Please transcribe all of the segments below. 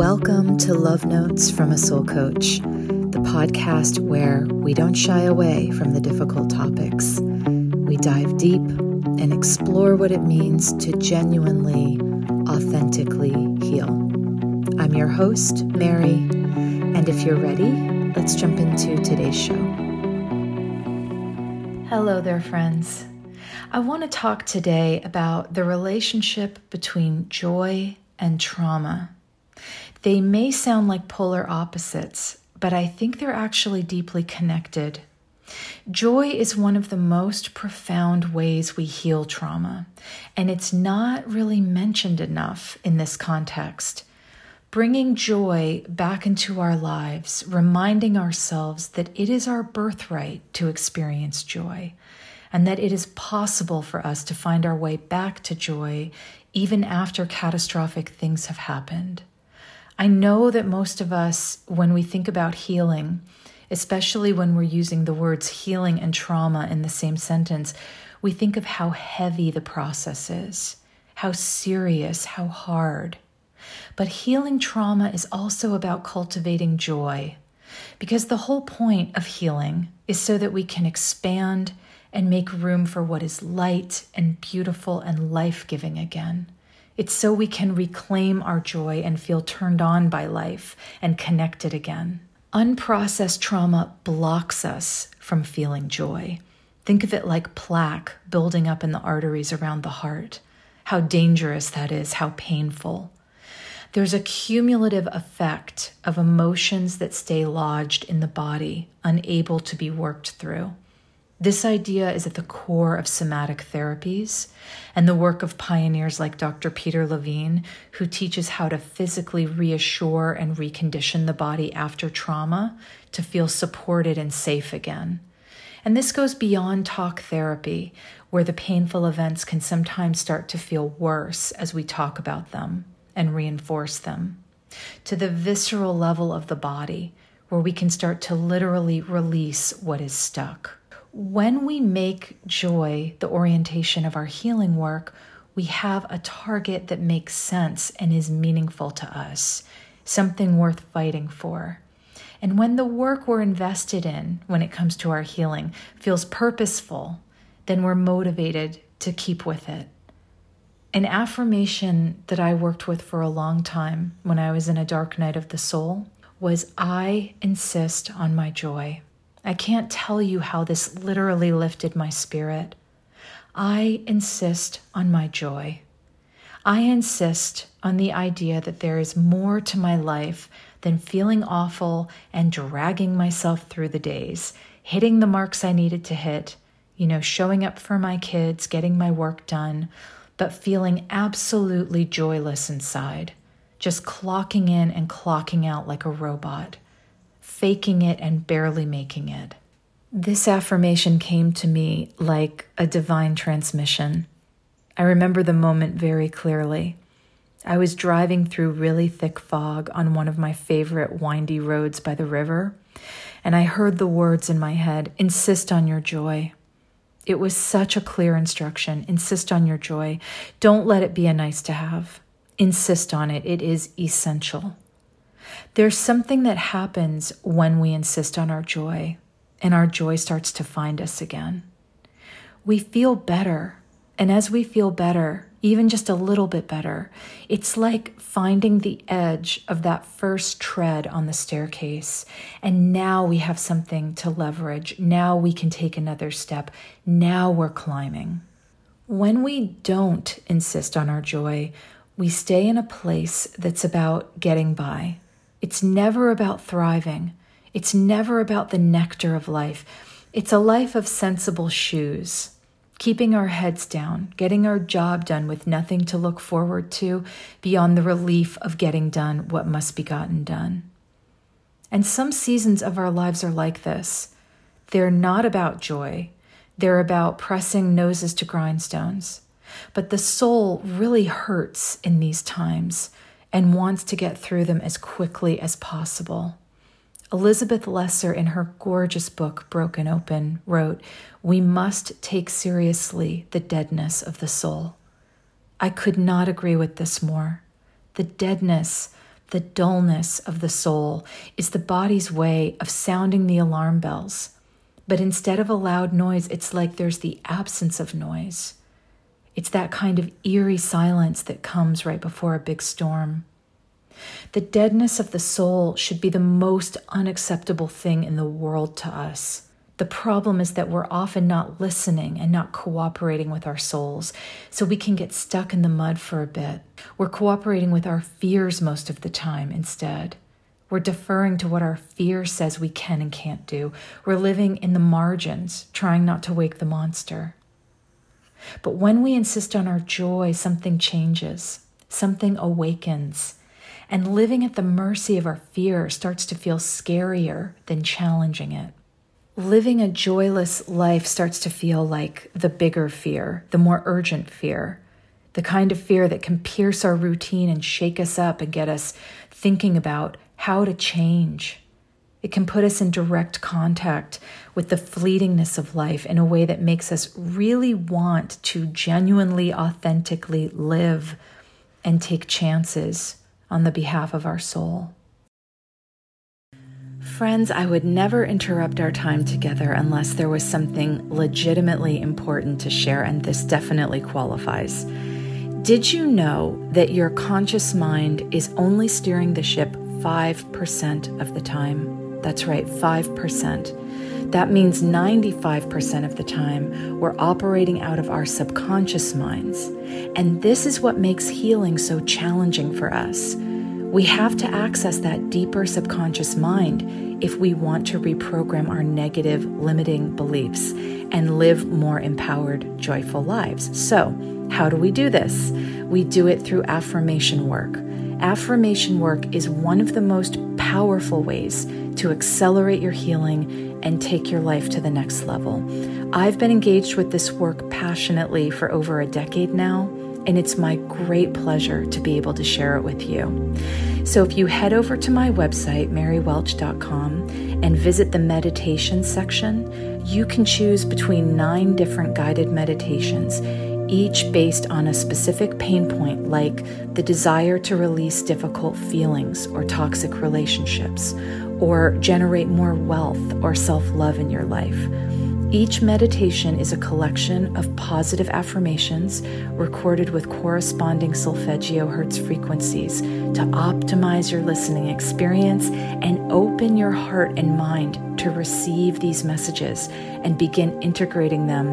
Welcome to Love Notes from a Soul Coach, the podcast where we don't shy away from the difficult topics. We dive deep and explore what it means to genuinely, authentically heal. I'm your host, Mary, and if you're ready, let's jump into today's show. Hello there, friends. I want to talk today about the relationship between joy and trauma. They may sound like polar opposites, but I think they're actually deeply connected. Joy is one of the most profound ways we heal trauma, and it's not really mentioned enough in this context. Bringing joy back into our lives, reminding ourselves that it is our birthright to experience joy, and that it is possible for us to find our way back to joy even after catastrophic things have happened. I know that most of us, when we think about healing, especially when we're using the words healing and trauma in the same sentence, we think of how heavy the process is, how serious, how hard. But healing trauma is also about cultivating joy, because the whole point of healing is so that we can expand and make room for what is light and beautiful and life giving again. It's so we can reclaim our joy and feel turned on by life and connected again. Unprocessed trauma blocks us from feeling joy. Think of it like plaque building up in the arteries around the heart. How dangerous that is, how painful. There's a cumulative effect of emotions that stay lodged in the body, unable to be worked through. This idea is at the core of somatic therapies and the work of pioneers like Dr. Peter Levine, who teaches how to physically reassure and recondition the body after trauma to feel supported and safe again. And this goes beyond talk therapy, where the painful events can sometimes start to feel worse as we talk about them and reinforce them, to the visceral level of the body, where we can start to literally release what is stuck. When we make joy the orientation of our healing work, we have a target that makes sense and is meaningful to us, something worth fighting for. And when the work we're invested in when it comes to our healing feels purposeful, then we're motivated to keep with it. An affirmation that I worked with for a long time when I was in a dark night of the soul was I insist on my joy. I can't tell you how this literally lifted my spirit. I insist on my joy. I insist on the idea that there is more to my life than feeling awful and dragging myself through the days, hitting the marks I needed to hit, you know, showing up for my kids, getting my work done, but feeling absolutely joyless inside, just clocking in and clocking out like a robot faking it and barely making it. This affirmation came to me like a divine transmission. I remember the moment very clearly. I was driving through really thick fog on one of my favorite windy roads by the river, and I heard the words in my head insist on your joy. It was such a clear instruction insist on your joy. Don't let it be a nice to have. Insist on it, it is essential. There's something that happens when we insist on our joy, and our joy starts to find us again. We feel better, and as we feel better, even just a little bit better, it's like finding the edge of that first tread on the staircase. And now we have something to leverage. Now we can take another step. Now we're climbing. When we don't insist on our joy, we stay in a place that's about getting by, it's never about thriving. It's never about the nectar of life. It's a life of sensible shoes, keeping our heads down, getting our job done with nothing to look forward to beyond the relief of getting done what must be gotten done. And some seasons of our lives are like this. They're not about joy, they're about pressing noses to grindstones. But the soul really hurts in these times and wants to get through them as quickly as possible. Elizabeth Lesser, in her gorgeous book, Broken Open, wrote, We must take seriously the deadness of the soul. I could not agree with this more. The deadness, The dullness of the soul is the body's way of sounding the alarm bells. But instead of a loud noise, it's like there's the absence of noise. It's that kind of eerie silence that comes right before a big storm. The deadness of the soul should be the most unacceptable thing in the world to us. The problem is that we're often not listening and not cooperating with our souls, so we can get stuck in the mud for a bit. We're cooperating with our fears most of the time instead. We're deferring to what our fear says we can and can't do. We're living in the margins, trying not to wake the monster. But when we insist on our joy, something changes, something awakens, and living at the mercy of our fear starts to feel scarier than challenging it living a joyless life starts to feel like the bigger fear, the more urgent fear, the kind of fear that can pierce our routine and shake us up and get us thinking about how to change. It can put us in direct contact with the fleetingness of life in a way that makes us really want to genuinely, authentically live and take chances on the behalf of our soul. Friends, I would never interrupt our time together unless there was something legitimately important to share, and this definitely qualifies. Did you know that your conscious mind is only steering the ship 5% of the time? That's right, 5%. That means 95% of the time we're operating out of our subconscious minds. And this is what makes healing so challenging for us. We have to access that deeper subconscious mind if we want to reprogram our negative, limiting beliefs and live more empowered, joyful lives. So, how do we do this? We do it through affirmation work. Affirmation work is one of the most powerful ways to accelerate your healing and take your life to the next level. I've been engaged with this work passionately for over a decade now and it's my great pleasure to be able to share it with you. So if you head over to my website, marywelch.com, and visit the meditation section, you can choose between nine different guided meditations, each based on a specific pain point, like the desire to release difficult feelings or toxic relationships, or generate more wealth or self love in your life. Each meditation is a collection of positive affirmations recorded with corresponding solfeggio hertz frequencies to optimize your listening experience and open your heart and mind to receive these messages and begin integrating them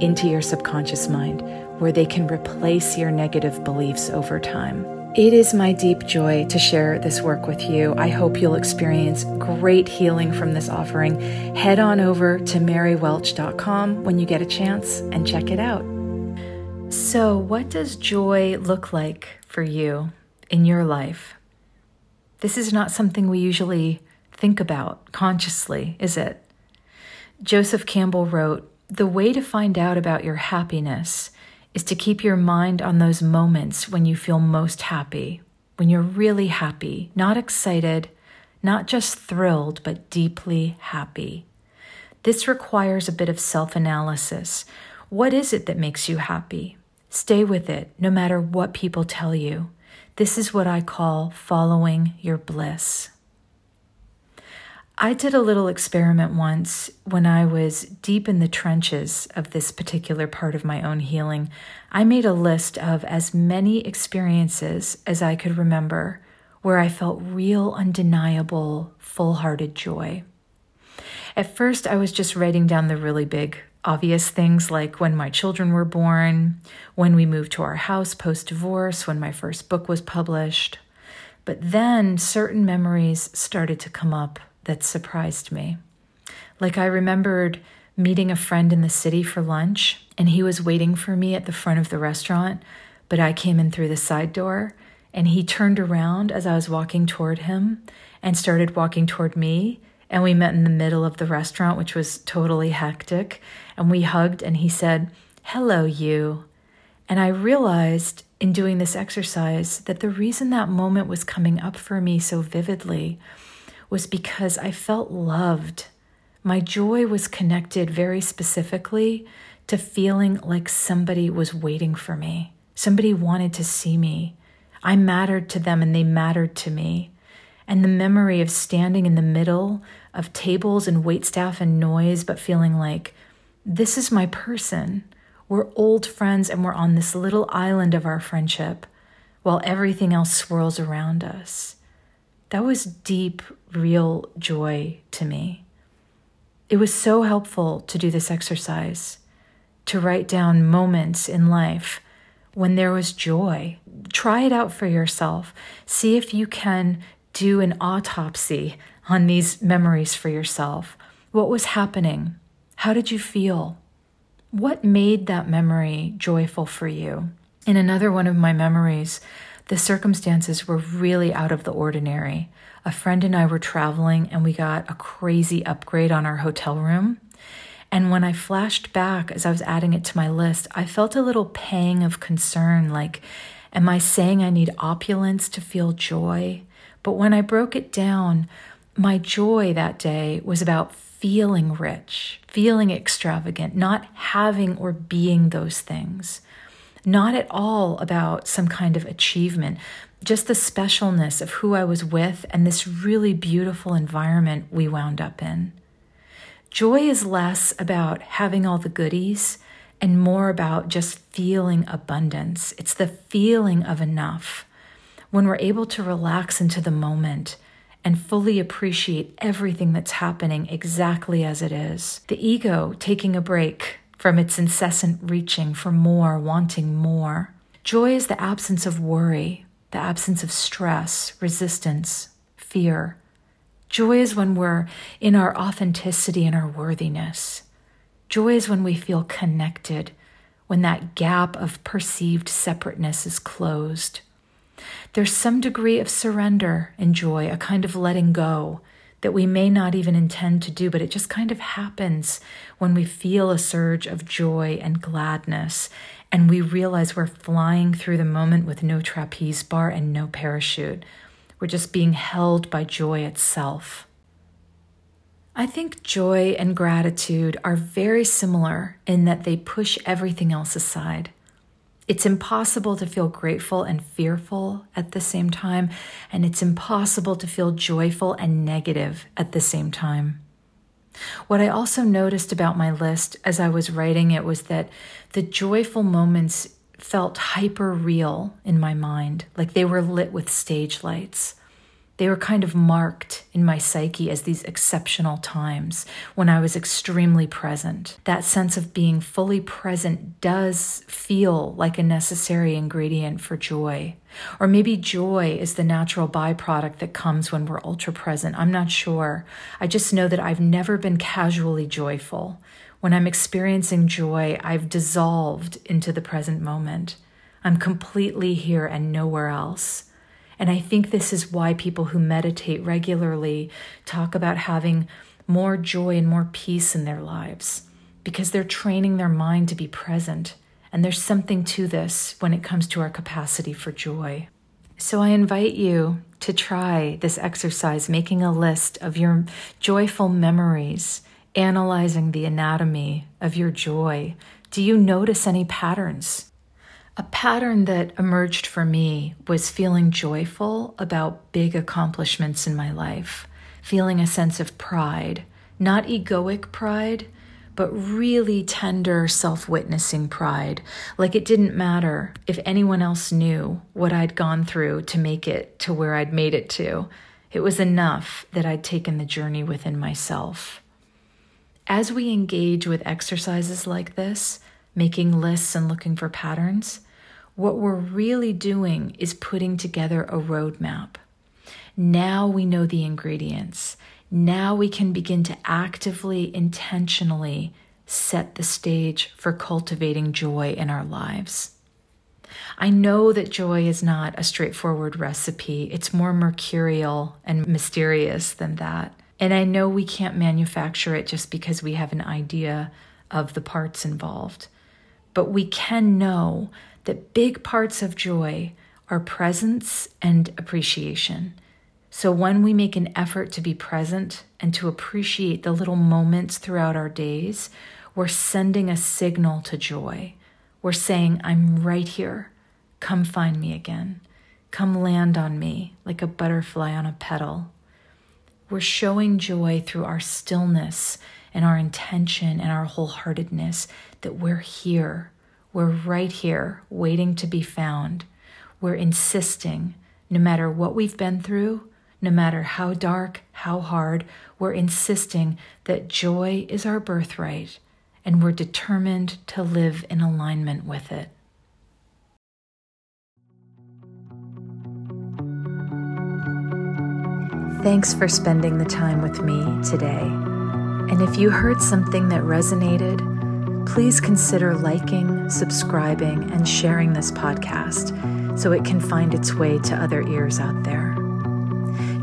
into your subconscious mind, where they can replace your negative beliefs over time. It is my deep joy to share this work with you. I hope you'll experience great healing from this offering. Head on over to marywelch.com when you get a chance and check it out. So, what does joy look like for you in your life? This is not something we usually think about consciously, is it? Joseph Campbell wrote The way to find out about your happiness is to keep your mind on those moments when you feel most happy, when you're really happy, not excited, not just thrilled, but deeply happy. This requires a bit of self analysis. What is it that makes you happy? Stay with it, no matter what people tell you. This is what I call following your bliss. I did a little experiment once when I was deep in the trenches of this particular part of my own healing. I made a list of as many experiences as I could remember where I felt real, undeniable, full hearted joy. At first, I was just writing down the really big, obvious things like when my children were born, when we moved to our house post divorce, when my first book was published. But then certain memories started to come up that surprised me. Like I remembered meeting a friend in the city for lunch, and he was waiting for me at the front of the restaurant, but I came in through the side door, and he turned around as I was walking toward him and started walking toward me. And we met in the middle of the restaurant, which was totally hectic. And we hugged, and he said, Hello, you. And I realized in doing this exercise that the reason that moment was coming up for me so vividly was because I felt loved. My joy was connected very specifically to feeling like somebody was waiting for me. Somebody wanted to see me. I mattered to them and they mattered to me. and the memory of standing in the middle of tables and waitstaff and noise, but feeling like, this is my person. We're old friends and we're on this little island of our friendship while everything else swirls around us. That was deep, real joy to me. It was so helpful to do this exercise, to write down moments in life when there was joy. Try it out for yourself. See if you can do an autopsy on these memories for yourself. What was happening? How did you feel? What made that memory joyful for you? In another one of my memories, the circumstances were really out of the ordinary. A friend and I were traveling and we got a crazy upgrade on our hotel room. And when I flashed back as I was adding it to my list, I felt a little pang of concern like, am I saying I need opulence to feel joy? But when I broke it down, my joy that day was about feeling rich, feeling extravagant, not having or being those things. Not at all about some kind of achievement, just the specialness of who I was with and this really beautiful environment we wound up in. Joy is less about having all the goodies and more about just feeling abundance. It's the feeling of enough. When we're able to relax into the moment and fully appreciate everything that's happening exactly as it is, the ego taking a break from its incessant reaching for more, wanting more. Joy is the absence of worry, the absence of stress, resistance, fear. Joy is when we're in our authenticity and our worthiness. Joy is when we feel connected, when that gap of perceived separateness is closed. There's some degree of surrender in joy, a kind of letting go that we may not even intend to do, but it just kind of happens when we feel a surge of joy and gladness and we realize we're flying through the moment with no trapeze bar and no parachute. We're just being held by joy itself. I think joy and gratitude are very similar in that they push everything else aside. It's impossible to feel grateful and fearful at the same time, and it's impossible to feel joyful and negative at the same time. What I also noticed about my list as I was writing it was that the joyful moments felt hyper real in my mind, like they were lit with stage lights. They were kind of marked in my psyche as these exceptional times when I was extremely present. That sense of being fully present does feel like a necessary ingredient for joy. Or maybe joy is the natural byproduct that comes when we're ultra present. I'm not sure. I just know that I've never been casually joyful. When I'm experiencing joy, I've dissolved into the present moment. I'm completely here and nowhere else. And I think this is why people who meditate regularly talk about having more joy and more peace in their lives because they're training their mind to be present. And there's something to this when it comes to our capacity for joy. So I invite you to try this exercise, making a list of your joyful memories, analyzing the anatomy of your joy. Do you notice any patterns? A pattern that emerged for me was feeling joyful about big accomplishments in my life, feeling a sense of pride, not egoic pride, but really tender, self witnessing pride. Like it didn't matter if anyone else knew what I'd gone through to make it to where I'd made it to. It was enough that I'd taken the journey within myself. As we engage with exercises like this, making lists and looking for patterns, what we're really doing is putting together a roadmap. Now we know the ingredients. Now we can begin to actively, intentionally set the stage for cultivating joy in our lives. I know that joy is not a straightforward recipe, it's more mercurial and mysterious than that. And I know we can't manufacture it just because we have an idea of the parts involved. But we can know that big parts of joy are presence and appreciation. So when we make an effort to be present and to appreciate the little moments throughout our days, we're sending a signal to joy. We're saying, I'm right here. Come find me again. come land on me like a butterfly on a petal. We're showing joy through our stillness and our intention and our wholeheartedness that we're here. We're right here, waiting to be found. We're insisting, no matter what we've been through, no matter how dark, how hard, we're insisting that joy is our birthright and we're determined to live in alignment with it. Thanks for spending the time with me today. And if you heard something that resonated, please consider liking, subscribing, and sharing this podcast so it can find its way to other ears out there.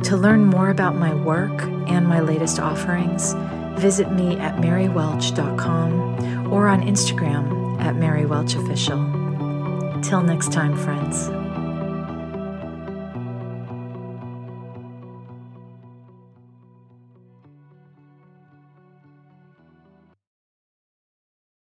To learn more about my work and my latest offerings, visit me at marywelch.com or on Instagram at marywelchofficial. Till next time, friends.